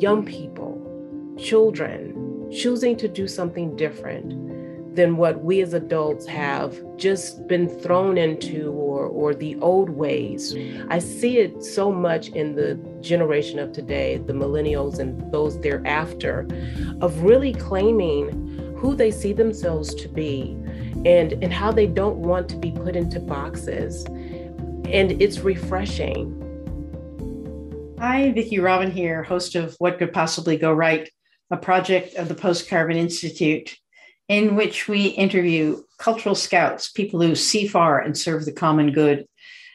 young people, children, choosing to do something different than what we as adults have just been thrown into or, or the old ways. I see it so much in the generation of today, the millennials and those thereafter, of really claiming who they see themselves to be and, and how they don't want to be put into boxes. And it's refreshing. Hi, Vicki Robin here, host of What Could Possibly Go Right, a project of the Post Carbon Institute in which we interview cultural scouts, people who see far and serve the common good,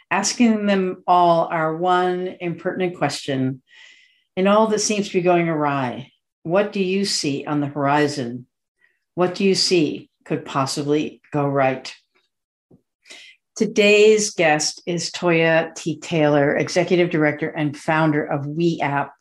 asking them all our one impertinent question in all that seems to be going awry. What do you see on the horizon? What do you see could possibly go right? Today's guest is Toya T. Taylor, Executive Director and founder of We Act,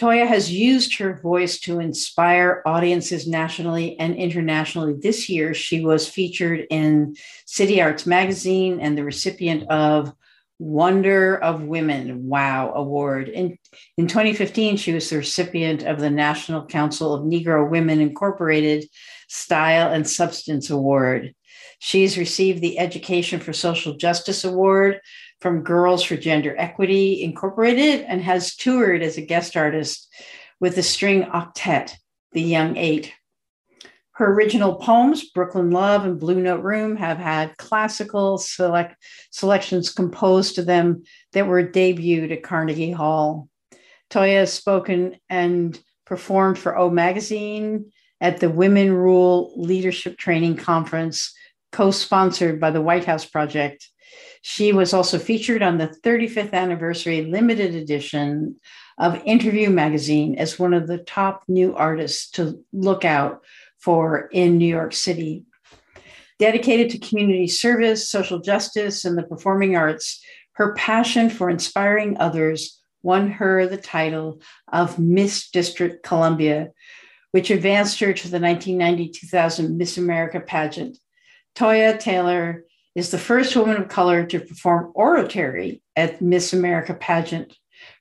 Toya has used her voice to inspire audiences nationally and internationally. This year, she was featured in City Arts Magazine and the recipient of Wonder of Women Wow Award. In, in 2015, she was the recipient of the National Council of Negro Women Incorporated Style and Substance Award. She's received the Education for Social Justice Award from Girls for Gender Equity Incorporated and has toured as a guest artist with the string octet, The Young Eight. Her original poems, Brooklyn Love and Blue Note Room, have had classical select, selections composed to them that were debuted at Carnegie Hall. Toya has spoken and performed for O Magazine at the Women Rule Leadership Training Conference, co sponsored by the White House Project she was also featured on the 35th anniversary limited edition of Interview Magazine as one of the top new artists to look out for in New York City. Dedicated to community service, social justice, and the performing arts, her passion for inspiring others won her the title of Miss District Columbia, which advanced her to the 1990 2000 Miss America pageant. Toya Taylor is the first woman of color to perform oratory at Miss America pageant.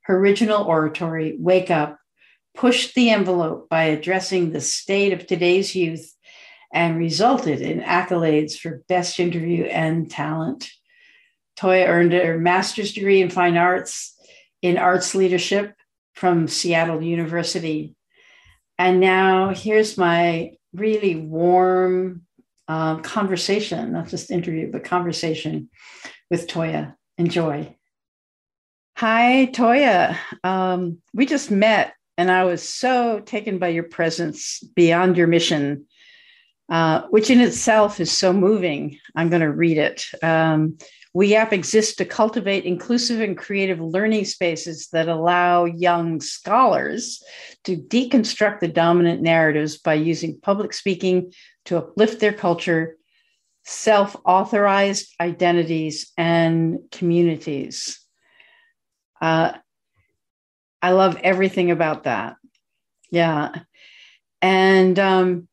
Her original oratory, Wake Up, pushed the envelope by addressing the state of today's youth and resulted in accolades for best interview and talent. Toya earned her master's degree in fine arts in arts leadership from Seattle University. And now here's my really warm um, conversation, not just interview, but conversation with Toya. Enjoy. Hi, Toya. Um, we just met, and I was so taken by your presence beyond your mission, uh, which in itself is so moving. I'm going to read it. Um, we Act exists to cultivate inclusive and creative learning spaces that allow young scholars to deconstruct the dominant narratives by using public speaking to uplift their culture, self authorized identities, and communities. Uh, I love everything about that. Yeah. And um,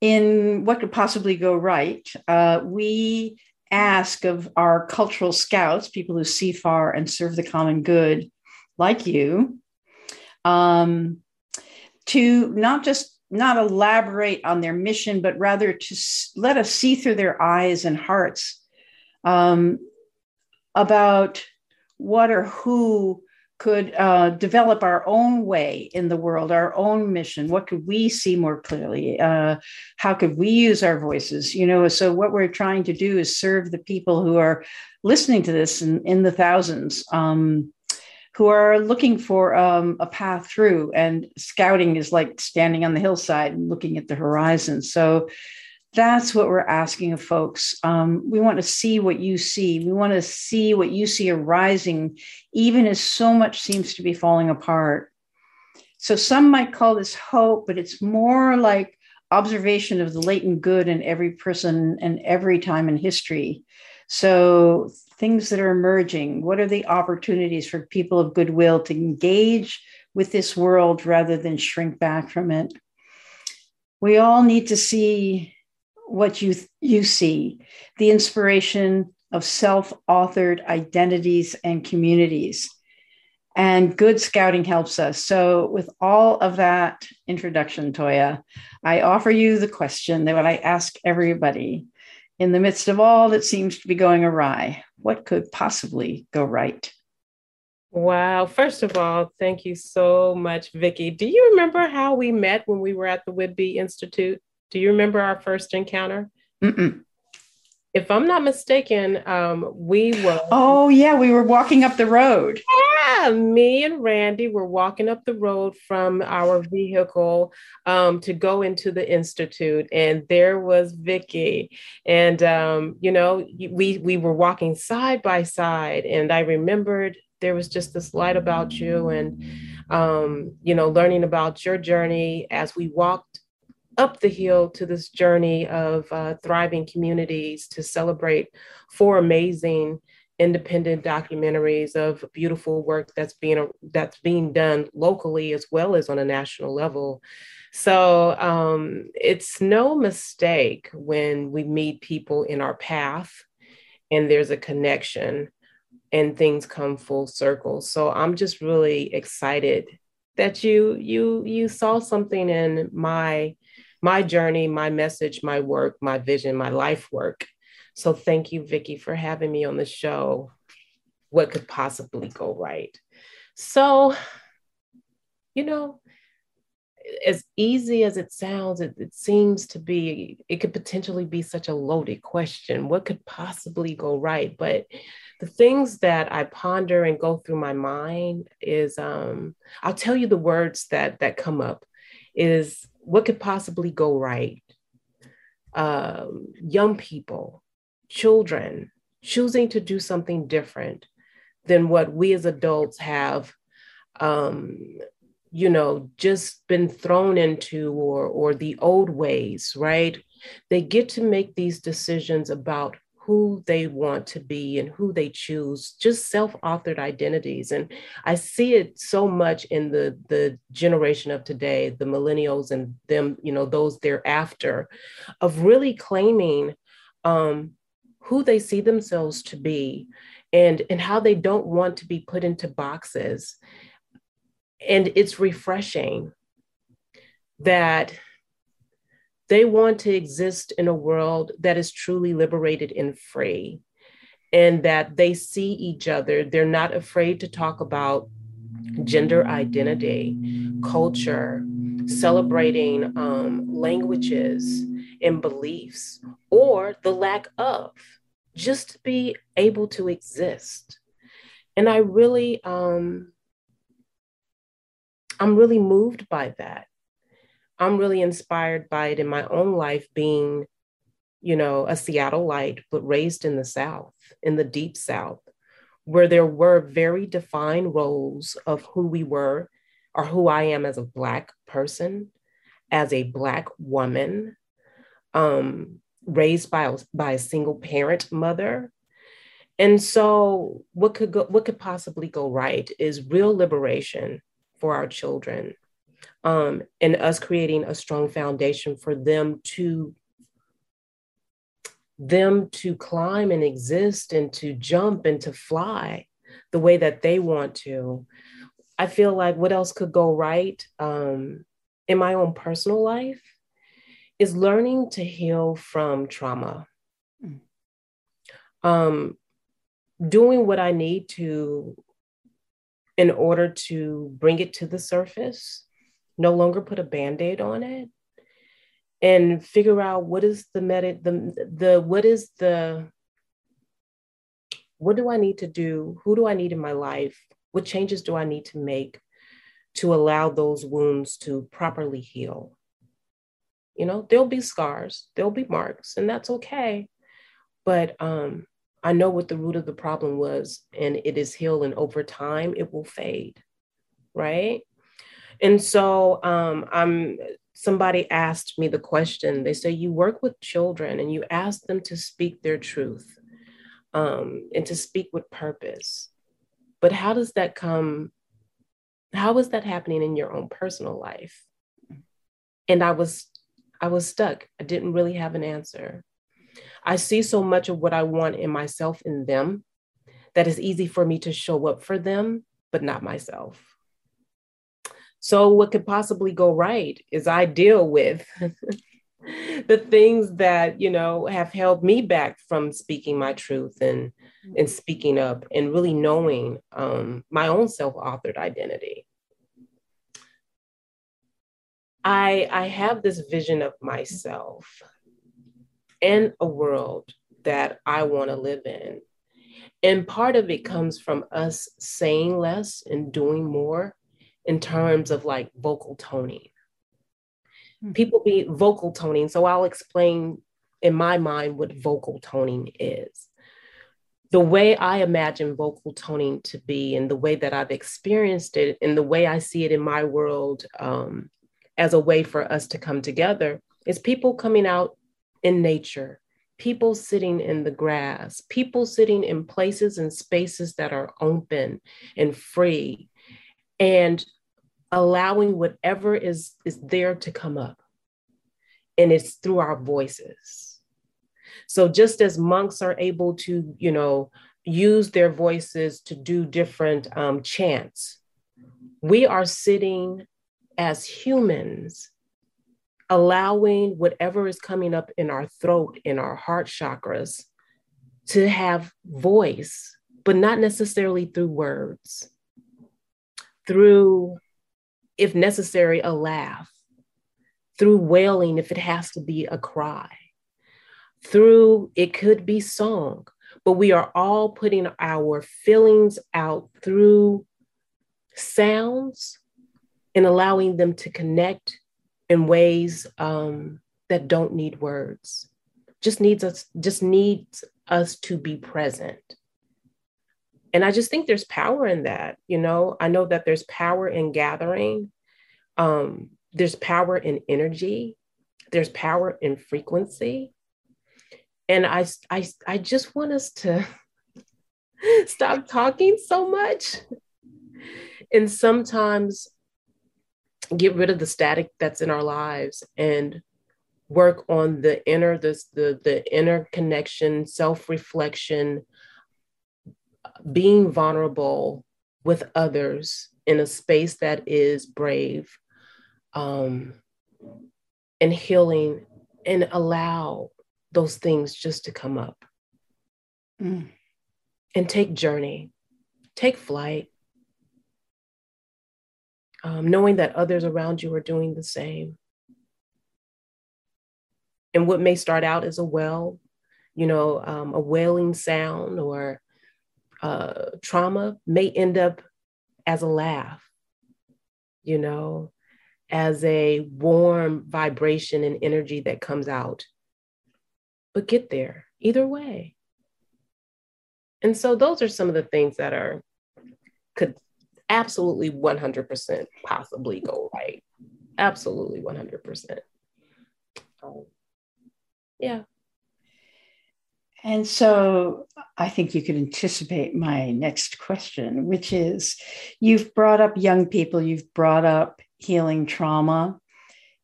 in What Could Possibly Go Right, uh, we ask of our cultural scouts, people who see far and serve the common good, like you, um, to not just not elaborate on their mission, but rather to let us see through their eyes and hearts um, about what or who could uh, develop our own way in the world, our own mission. What could we see more clearly? Uh, how could we use our voices? You know, so what we're trying to do is serve the people who are listening to this in, in the thousands. Um, who are looking for um, a path through. And scouting is like standing on the hillside and looking at the horizon. So that's what we're asking of folks. Um, we want to see what you see. We want to see what you see arising, even as so much seems to be falling apart. So some might call this hope, but it's more like observation of the latent good in every person and every time in history. So things that are emerging? What are the opportunities for people of goodwill to engage with this world rather than shrink back from it? We all need to see what you, you see the inspiration of self authored identities and communities. and good scouting helps us. So, with all of that introduction, Toya, I offer you the question that I ask everybody in the midst of all that seems to be going awry, what could possibly go right? Wow. First of all, thank you so much, Vicki. Do you remember how we met when we were at the Whidbey Institute? Do you remember our first encounter? Mm-mm if I'm not mistaken, um, we were. Oh, yeah, we were walking up the road. Yeah, me and Randy were walking up the road from our vehicle um, to go into the institute, and there was Vicki, and um, you know, we we were walking side by side, and I remembered there was just this light about you, and um, you know, learning about your journey as we walked up the hill to this journey of uh, thriving communities to celebrate four amazing independent documentaries of beautiful work that's being that's being done locally as well as on a national level. So um, it's no mistake when we meet people in our path and there's a connection and things come full circle. So I'm just really excited that you you you saw something in my my journey, my message, my work, my vision, my life work. So thank you, Vicki, for having me on the show. What could possibly go right? So, you know, as easy as it sounds, it, it, seems to be, it could potentially be such a loaded question. What could possibly go right? But the things that I ponder and go through my mind is um, I'll tell you the words that that come up is what could possibly go right? Um, young people, children choosing to do something different than what we as adults have, um, you know, just been thrown into or or the old ways, right? They get to make these decisions about who they want to be and who they choose, just self-authored identities. And I see it so much in the, the generation of today, the millennials and them, you know, those thereafter, of really claiming um, who they see themselves to be and, and how they don't want to be put into boxes. And it's refreshing that they want to exist in a world that is truly liberated and free, and that they see each other. They're not afraid to talk about gender identity, culture, celebrating um, languages and beliefs, or the lack of, just to be able to exist. And I really, um, I'm really moved by that. I'm really inspired by it in my own life being, you know, a Seattleite, but raised in the South, in the deep South, where there were very defined roles of who we were or who I am as a Black person, as a Black woman, um, raised by by a single parent mother. And so, what could go, what could possibly go right is real liberation for our children um, and us creating a strong foundation for them to them to climb and exist and to jump and to fly the way that they want to i feel like what else could go right um, in my own personal life is learning to heal from trauma mm. um, doing what i need to in order to bring it to the surface no longer put a band-aid on it and figure out what is the meta the the what is the what do I need to do? Who do I need in my life? What changes do I need to make to allow those wounds to properly heal? You know, there'll be scars, there'll be marks, and that's okay. But um, I know what the root of the problem was, and it is healed, and over time it will fade, right? And so um, I'm somebody asked me the question. They say you work with children and you ask them to speak their truth um, and to speak with purpose. But how does that come? How is that happening in your own personal life? And I was I was stuck. I didn't really have an answer. I see so much of what I want in myself in them that it's easy for me to show up for them but not myself. So, what could possibly go right is I deal with the things that, you know, have held me back from speaking my truth and, and speaking up and really knowing um, my own self authored identity. I, I have this vision of myself and a world that I want to live in. And part of it comes from us saying less and doing more in terms of like vocal toning. Mm-hmm. People be vocal toning. So I'll explain in my mind what vocal toning is. The way I imagine vocal toning to be, and the way that I've experienced it, and the way I see it in my world um, as a way for us to come together, is people coming out in nature, people sitting in the grass, people sitting in places and spaces that are open and free, and allowing whatever is is there to come up. And it's through our voices. So just as monks are able to you know use their voices to do different um, chants we are sitting as humans allowing whatever is coming up in our throat in our heart chakras to have voice but not necessarily through words. Through if necessary, a laugh, through wailing, if it has to be a cry, through it could be song, but we are all putting our feelings out through sounds and allowing them to connect in ways um, that don't need words. Just needs us just needs us to be present and i just think there's power in that you know? I know that there's power in gathering um, there's power in energy there's power in frequency. And i i, I just want us to stop talking so much and sometimes get rid of the static that's in our lives and work on the inner this the the inner connection self-reflection being vulnerable with others in a space that is brave um, and healing and allow those things just to come up mm. and take journey take flight um, knowing that others around you are doing the same and what may start out as a well you know um, a wailing sound or uh, trauma may end up as a laugh, you know, as a warm vibration and energy that comes out. But get there either way. And so those are some of the things that are could absolutely 100% possibly go right. Absolutely 100%. Um, yeah. And so I think you can anticipate my next question, which is you've brought up young people, you've brought up healing trauma,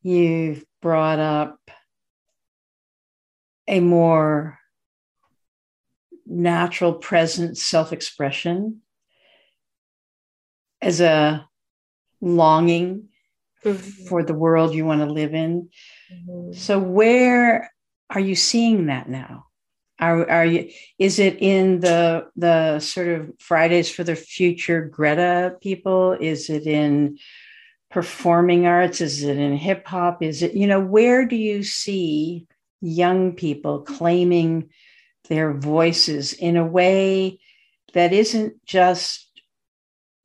you've brought up a more natural, present self expression as a longing mm-hmm. for the world you want to live in. Mm-hmm. So, where are you seeing that now? Are, are you is it in the the sort of Fridays for the Future Greta people? Is it in performing arts? Is it in hip hop? Is it, you know, where do you see young people claiming their voices in a way that isn't just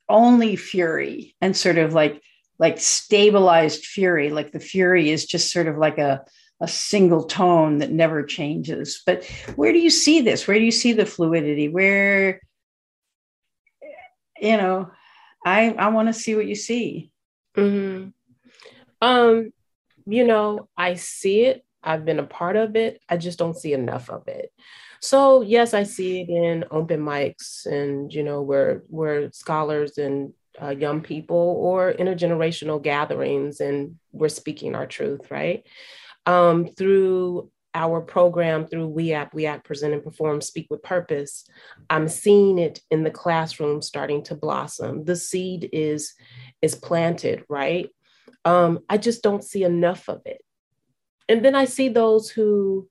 only fury and sort of like like stabilized fury like the fury is just sort of like a a single tone that never changes. But where do you see this? Where do you see the fluidity? Where, you know, I I want to see what you see. Mm-hmm. Um, you know, I see it. I've been a part of it. I just don't see enough of it. So yes, I see it in open mics and you know where where scholars and uh, young people or intergenerational gatherings and we're speaking our truth, right? Um, through our program through We Act, We Act, Present and Perform, Speak with Purpose, I'm seeing it in the classroom starting to blossom. The seed is is planted, right? Um, I just don't see enough of it. And then I see those who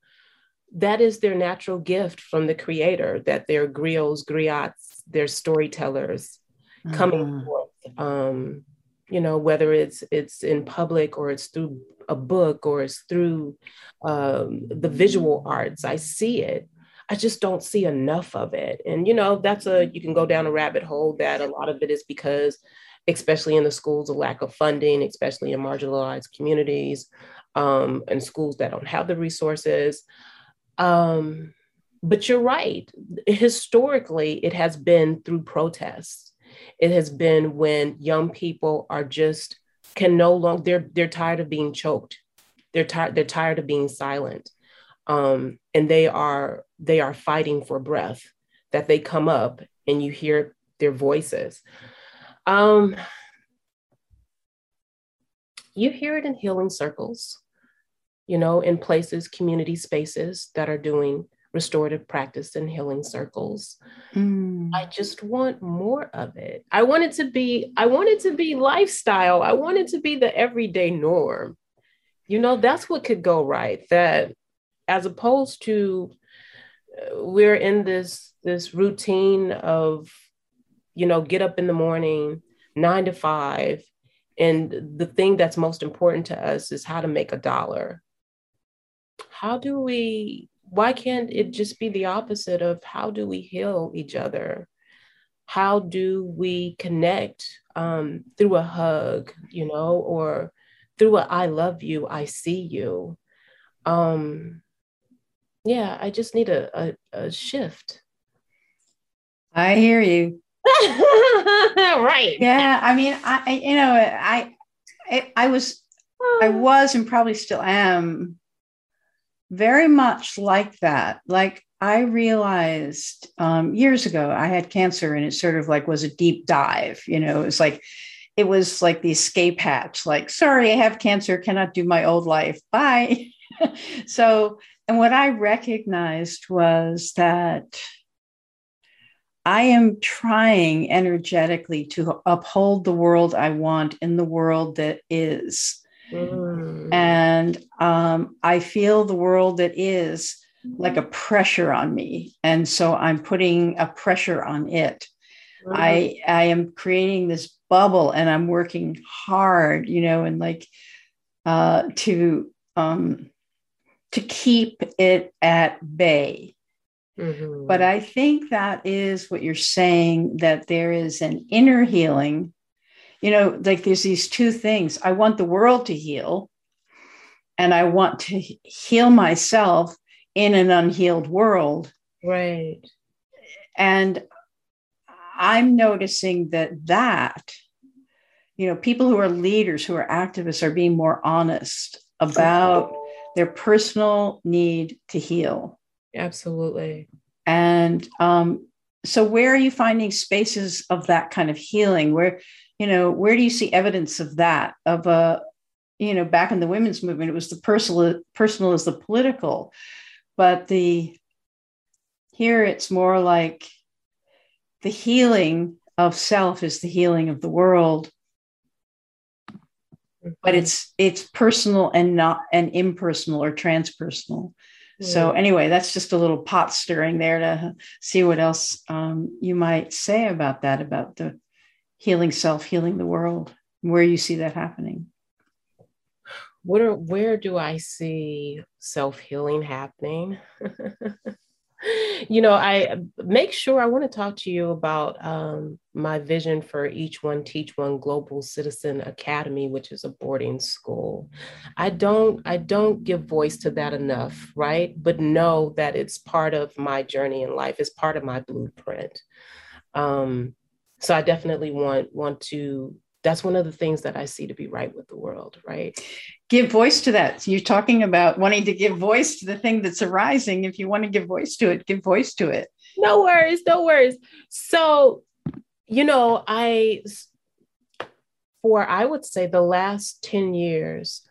that is their natural gift from the creator, that they're griots, griots, they're storytellers mm-hmm. coming forth. Um, you know, whether it's it's in public or it's through a book or it's through um, the visual arts. I see it. I just don't see enough of it. And, you know, that's a, you can go down a rabbit hole that a lot of it is because, especially in the schools, a lack of funding, especially in marginalized communities um, and schools that don't have the resources. Um, but you're right. Historically, it has been through protests. It has been when young people are just can no longer they're they're tired of being choked. They're tired they're tired of being silent. Um, and they are they are fighting for breath that they come up and you hear their voices. Um, you hear it in healing circles you know in places community spaces that are doing restorative practice and healing circles. Mm. I just want more of it. I want it to be, I want it to be lifestyle. I want it to be the everyday norm. You know, that's what could go right. That as opposed to uh, we're in this this routine of, you know, get up in the morning, nine to five, and the thing that's most important to us is how to make a dollar. How do we why can't it just be the opposite of how do we heal each other? How do we connect um, through a hug, you know, or through a I love you, I see you? Um, yeah, I just need a, a, a shift. I hear you. right. Yeah. I mean, I, you know, I, I, I was, I was and probably still am very much like that. Like I realized um, years ago, I had cancer, and it sort of like was a deep dive. You know, it was like it was like the escape hatch. Like, sorry, I have cancer, cannot do my old life. Bye. so, and what I recognized was that I am trying energetically to uphold the world I want in the world that is. Mm. And um, I feel the world that is like a pressure on me. And so I'm putting a pressure on it. Mm. I I am creating this bubble and I'm working hard, you know, and like uh, to um, to keep it at bay. Mm-hmm. But I think that is what you're saying that there is an inner healing you know, like there's these two things. I want the world to heal, and I want to heal myself in an unhealed world. Right. And I'm noticing that that, you know, people who are leaders, who are activists, are being more honest about their personal need to heal. Absolutely. And um, so, where are you finding spaces of that kind of healing? Where you know where do you see evidence of that of a you know back in the women's movement it was the personal personal as the political but the here it's more like the healing of self is the healing of the world. But it's it's personal and not and impersonal or transpersonal. So anyway that's just a little pot stirring there to see what else um, you might say about that about the healing self, healing the world, where you see that happening? Where, where do I see self healing happening? you know, I make sure I want to talk to you about um, my vision for Each One Teach One Global Citizen Academy, which is a boarding school. I don't I don't give voice to that enough, right? But know that it's part of my journey in life. It's part of my blueprint. Um, so i definitely want want to that's one of the things that i see to be right with the world right? Give voice to that. So you're talking about wanting to give voice to the thing that's arising. If you want to give voice to it give voice to it. No worries no worries. So you know i for i would say the last 10 years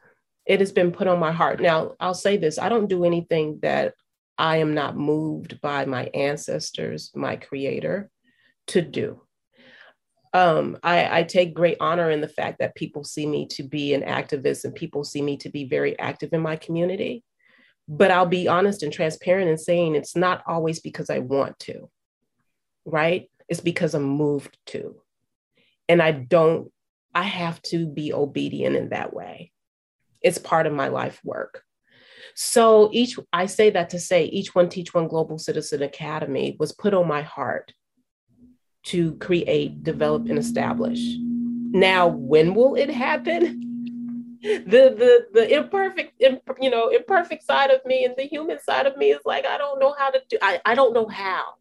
it has been put on my heart. Now, I'll say this I don't do anything that I am not moved by my ancestors, my creator, to do. Um, I, I, take great honor in the fact that people see me to be an activist and people see me to be very active in my community. But I'll be honest and transparent in saying it's not always because I want to, right? It's because I'm moved to. And I don't, I have to be obedient in that way. It's part of my life work. So each, I say that to say, each one teach one Global Citizen Academy was put on my heart to create, develop, and establish. Now, when will it happen? The the the imperfect, imp, you know, imperfect side of me and the human side of me is like, I don't know how to do. I, I don't know how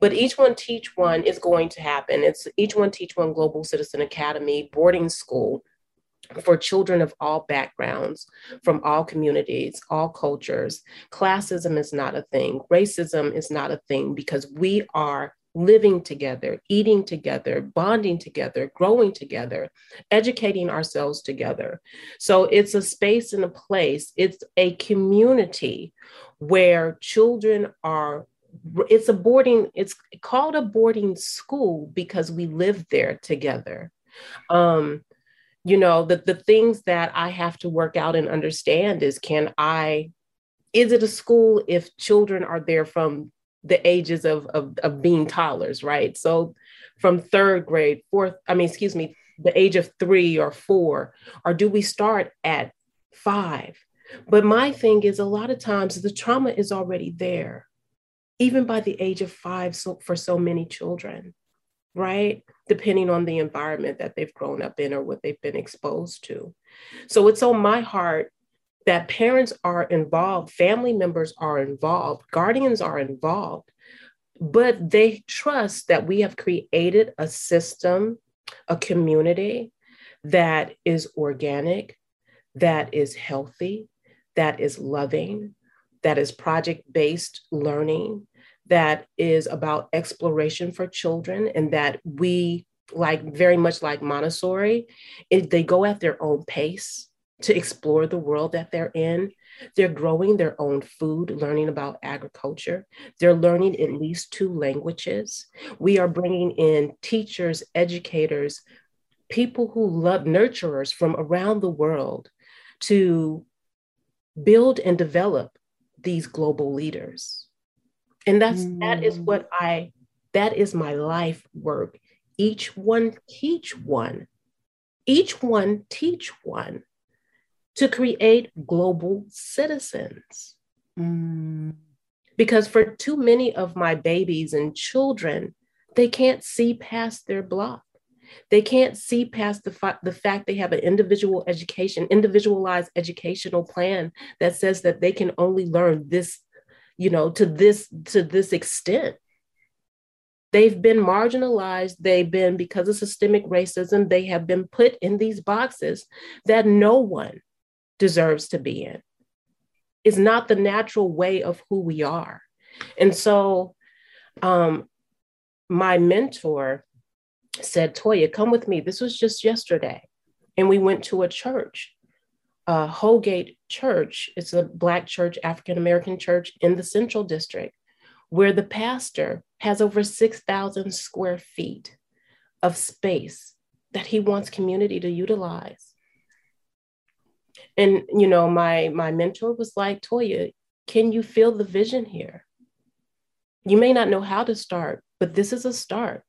but each one teach one is going to happen it's each one teach one global citizen academy boarding school for children of all backgrounds, from all communities, all cultures. Classism is not a thing, racism is not a thing because we are living together, eating together, bonding together, growing together, educating ourselves together. So it's a space and a place, it's a community where children are it's a boarding it's called a boarding school because we live there together um you know the, the things that i have to work out and understand is can i is it a school if children are there from the ages of, of, of being toddlers right so from third grade fourth i mean excuse me the age of three or four or do we start at five but my thing is a lot of times the trauma is already there even by the age of five so for so many children right? Depending on the environment that they've grown up in or what they've been exposed to. So it's on my heart that parents are involved, family members are involved, guardians are involved, but they trust that we have created a system, a community that is organic, that is healthy, that is loving, that is project based learning, that is about exploration for children and that we like very much like Montessori, it, they go at their own pace to explore the world that they're in. They're growing their own food, learning about agriculture. They're learning at least two languages. We are bringing in teachers, educators, people who love nurturers from around the world to build and develop these global leaders and that's mm. that is what mm. i that is my life work each one teach one each one teach one to create global citizens. Mm. because for too many of my babies and children they can't see past their block. They can't see past the, fa- the fact they have an individual education individualized educational plan that says that they can only learn this you know to this to this extent. They've been marginalized. They've been because of systemic racism they have been put in these boxes that no one deserves to be in it's not the natural way of who we are and so um, my mentor said toya come with me this was just yesterday and we went to a church uh, Holgate Church. It's a Black church, African American church in the Central District, where the pastor has over 6,000 square feet of space that he wants community to utilize. And you know, my my mentor was like, Toya, can you feel the vision here? You may not know how to start, but this is a start.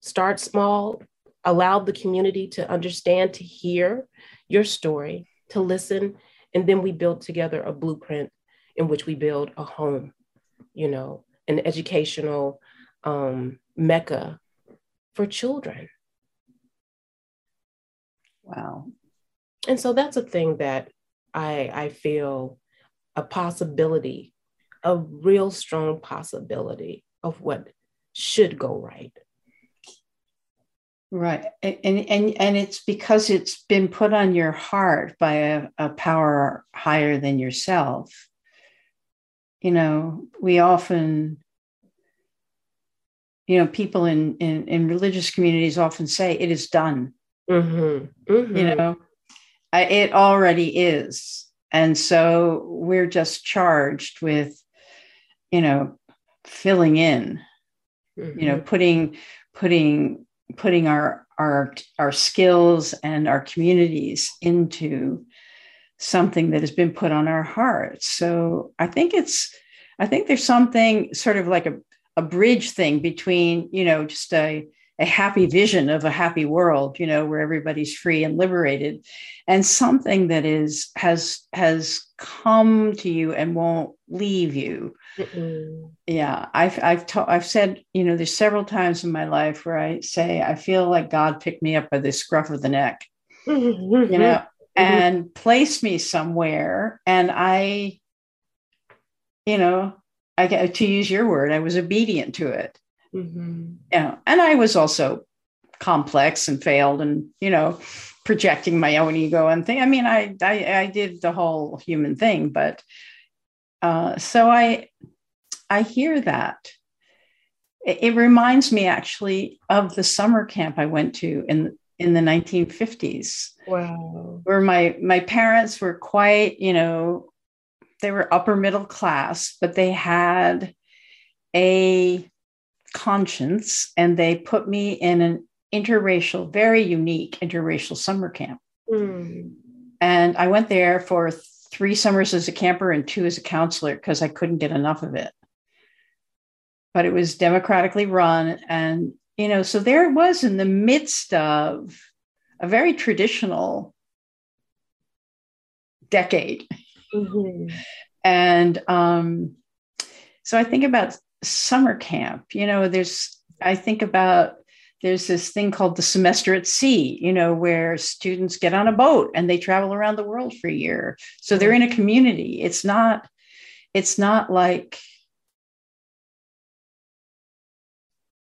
Start small, allowed the community to understand, to hear your story, to listen, and then we build together a blueprint in which we build a home, you know, an educational um, mecca for children. Wow. And so that's a thing that I, I feel a possibility, a real strong possibility of what should go right. Right. And, and, and it's because it's been put on your heart by a, a power higher than yourself. You know, we often, you know, people in, in, in religious communities often say it is done. Mm-hmm. Mm-hmm. You know, I, it already is. And so we're just charged with, you know, filling in, mm-hmm. you know, mm-hmm. putting, putting, putting our, our, our skills and our communities into something that has been put on our hearts. So I think it's, I think there's something sort of like a, a bridge thing between, you know, just a, a happy vision of a happy world, you know, where everybody's free and liberated, and something that is has has come to you and won't leave you. Mm-mm. Yeah, I've I've ta- I've said, you know, there's several times in my life where I say I feel like God picked me up by the scruff of the neck, mm-hmm. you know, mm-hmm. and placed me somewhere, and I, you know, I get to use your word, I was obedient to it Mm-hmm. Yeah. And I was also complex and failed and, you know, projecting my own ego and thing. I mean, I, I, I did the whole human thing, but uh, so I, I hear that. It, it reminds me actually of the summer camp I went to in in the 1950s. Wow. Where my my parents were quite, you know, they were upper middle class, but they had a conscience and they put me in an interracial, very unique interracial summer camp. Mm. And I went there for three summers as a camper and two as a counselor because I couldn't get enough of it. But it was democratically run. And, you know, so there it was in the midst of a very traditional decade. Mm-hmm. And um, so I think about summer camp. You know, there's, I think about, there's this thing called the semester at sea, you know, where students get on a boat and they travel around the world for a year. So they're in a community. It's not, it's not like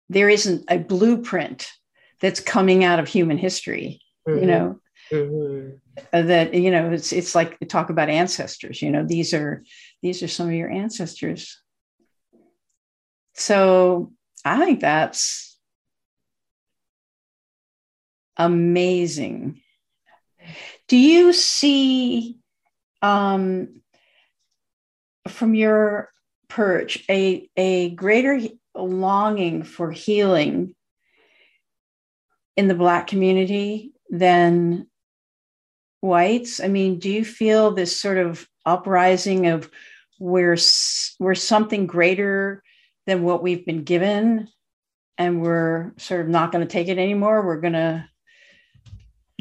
there isn't a blueprint that's coming out of human history, mm-hmm. you know. Mm-hmm. Uh, that you know it's it's like talk about ancestors you know these are these are some of your ancestors so I think that's amazing. Do you see um, from your perch a, a greater longing for healing in the Black community than whites? I mean, do you feel this sort of uprising of where, where something greater than what we've been given. And we're sort of not going to take it anymore. We're going to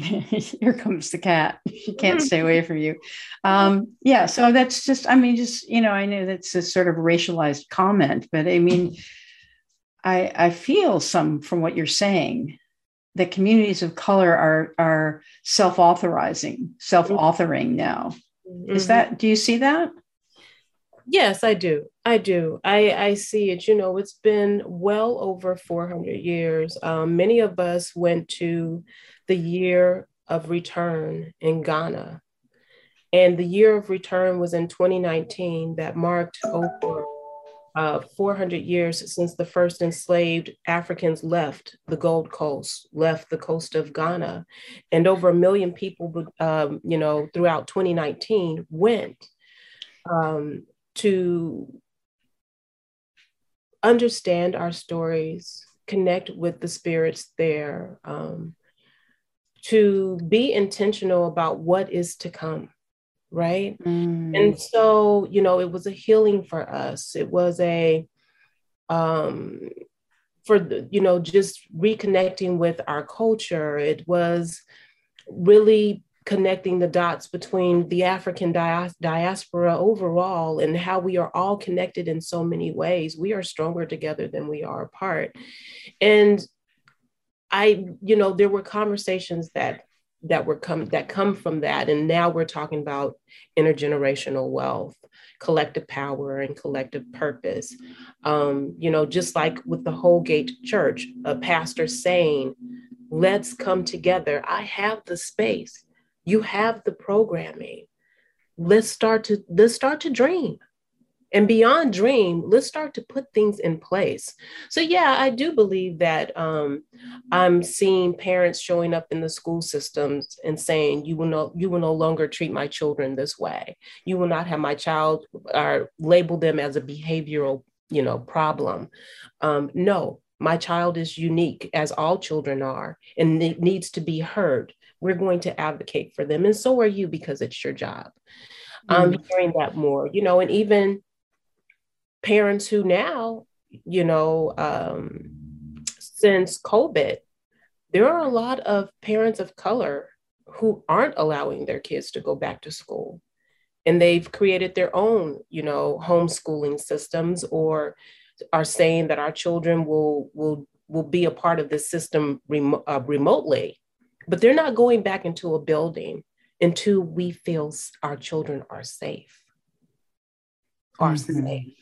here comes the cat. She can't stay away from you. Um, yeah so that's just i mean just you know i know that's a sort of racialized comment but i mean i i feel some from what you're saying that communities of color are are self-authorizing self-authoring now. Mm-hmm. is that do you see that Yes, I do. I do. I, I see it. You know, it's been well over 400 years. Um, many of us went to the year of return in Ghana. And the year of return was in 2019 that marked over uh, 400 years since the first enslaved Africans left the Gold Coast, left the coast of Ghana. And over a million people, um, you know, throughout 2019 went. Um, to understand our stories, connect with the spirits there, um, to be intentional about what is to come, right? Mm. And so, you know, it was a healing for us. It was a, um, for the, you know, just reconnecting with our culture. It was really connecting the dots between the African diaspora overall and how we are all connected in so many ways. We are stronger together than we are apart. And I, you know, there were conversations that that were come that come from that and now we're talking about intergenerational wealth collective power and collective purpose um, you know just like with the Holgate church a pastor saying let's come together i have the space you have the programming. Let's start to let's start to dream. And beyond dream let's start to put things in place. So yeah i do believe that um, i'm seeing parents showing up in the school systems and saying you will no you will no longer treat my children this way. You will not have my child or label them as a behavioral you know problem. Um, no my child is unique as all children are and it needs to be heard we're going to advocate for them and so are you because it's your job i'm mm. hearing that more you know and even parents who now, you know, um, since COVID, there are a lot of parents of color who aren't allowing their kids to go back to school. And they've created their own, you know, homeschooling systems or are saying that our children will will will be a part of this system rem- uh, remotely, but they're not going back into a building until we feel our children are safe. Are mm-hmm. safe.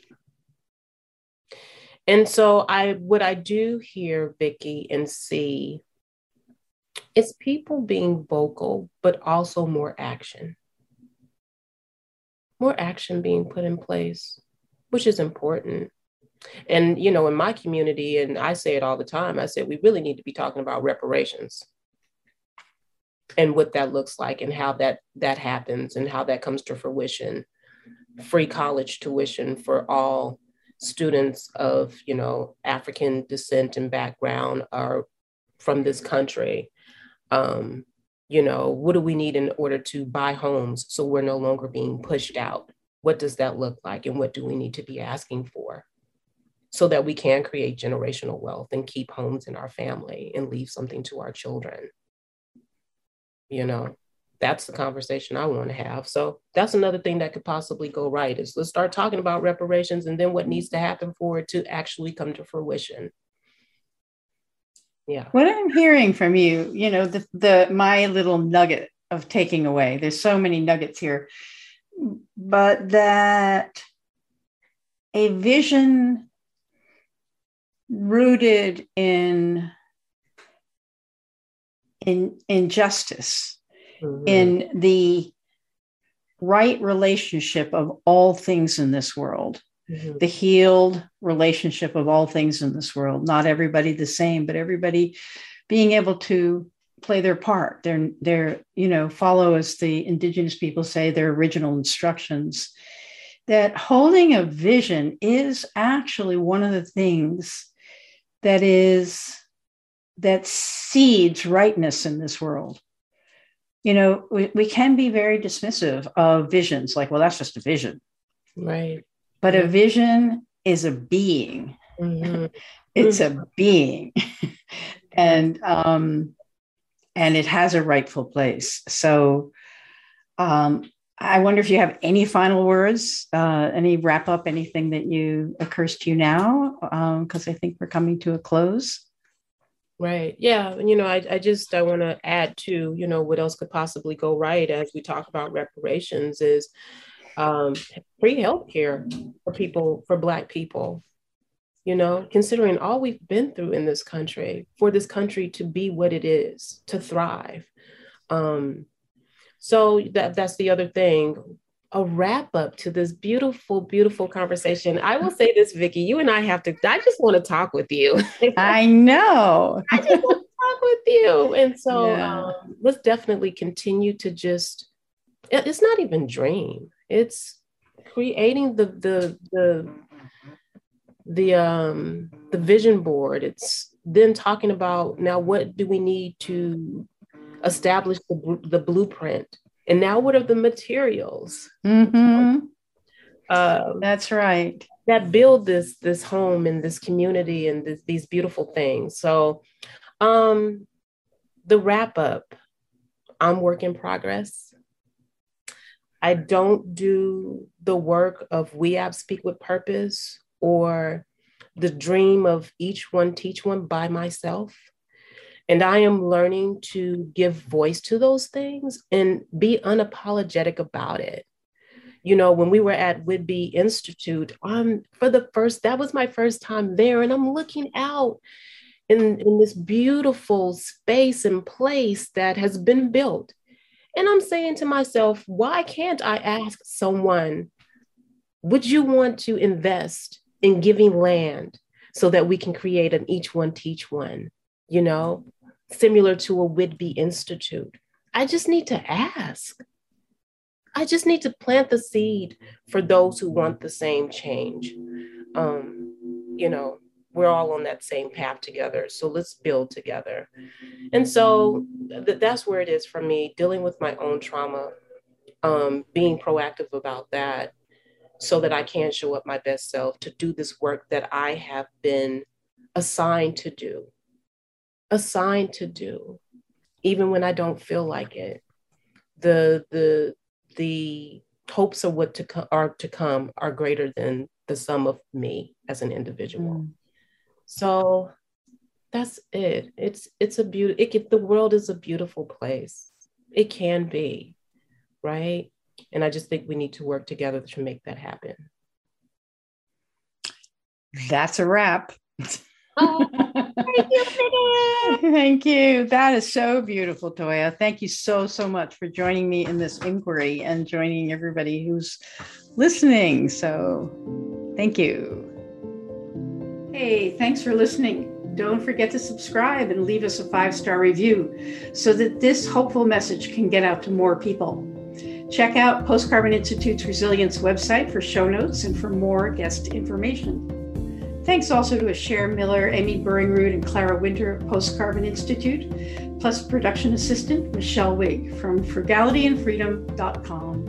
And so I what I do hear Vicki and see is people being vocal, but also more action. More action being put in place, which is important. And you know, in my community, and I say it all the time, I said we really need to be talking about reparations and what that looks like and how that that happens and how that comes to fruition. Free college tuition for all students of you know African descent and background are from this country. Um, you know, what do we need in order to buy homes so we're no longer being pushed out? What does that look like, and what do we need to be asking for? So that we can create generational wealth and keep homes in our family and leave something to our children. You know, that's the conversation I want to have. So that's another thing that could possibly go right is let's start talking about reparations and then what needs to happen for it to actually come to fruition. Yeah. What I'm hearing from you, you know, the the my little nugget of taking away. There's so many nuggets here. But that a vision rooted in in injustice mm-hmm. in the right relationship of all things in this world mm-hmm. the healed relationship of all things in this world not everybody the same but everybody being able to play their part their their you know follow as the indigenous people say their original instructions that holding a vision is actually one of the things that is that seeds rightness in this world you know, we, we can be very dismissive of visions, like, well, that's just a vision. Right. But a vision is a being. Mm-hmm. it's a being. and um and it has a rightful place. So um I wonder if you have any final words, uh, any wrap up, anything that you occurs to you now, because um, I think we're coming to a close. Right. Yeah. You know, I, I just, I want to add to, you know, what else could possibly go right as we talk about reparations is um, free healthcare for people, for Black people, you know, considering all we've been through in this country, for this country to be what it is, to thrive. Um, so that that's the other thing a wrap up to this beautiful, beautiful conversation. I will say this, Vicki, you and I have to, I just want to talk with you. I know. I just want to talk with you. And so yeah. um, let's definitely continue to just, it's not even dream. It's creating the, the, the, the, um, the vision board. It's then talking about now, what do we need to establish the, the blueprint and now, what are the materials? Mm-hmm. Um, That's right. That build this this home and this community and this, these beautiful things. So, um, the wrap up. I'm work in progress. I don't do the work of We Act Speak with Purpose or the dream of each one teach one by myself. And I am learning to give voice to those things and be unapologetic about it. You know, when we were at Whidbey Institute, um, for the first, that was my first time there, and I'm looking out in, in this beautiful space and place that has been built. And I'm saying to myself, why can't I ask someone Would you want to invest in giving land so that we can create an each one teach one, you know, similar to a Whidbey Institute? I just need to ask. I just need to plant the seed for those who want the same change. Um, you know, we're all on that same path together. So let's build together. And so th- that's where it is for me, dealing with my own trauma, um, being proactive about that so that I can show up my best self to do this work that I have been assigned to do, assigned to do, even when I don't feel like it. The, the, the hopes of what to co- are to come are greater than the sum of me as an individual. Mm. So that's it. It's it's a beauty. It the world is a beautiful place. It can be, right? And I just think we need to work together to make that happen. That's a wrap. Thank you. thank you. That is so beautiful, Toya. Thank you so, so much for joining me in this inquiry and joining everybody who's listening. So thank you. Hey, thanks for listening. Don't forget to subscribe and leave us a five star review so that this hopeful message can get out to more people. Check out Post Carbon Institute's Resilience website for show notes and for more guest information. Thanks also to Asher Miller, Amy Burringroot, and Clara Winter of Post Carbon Institute, plus production assistant Michelle Wig from frugalityandfreedom.com.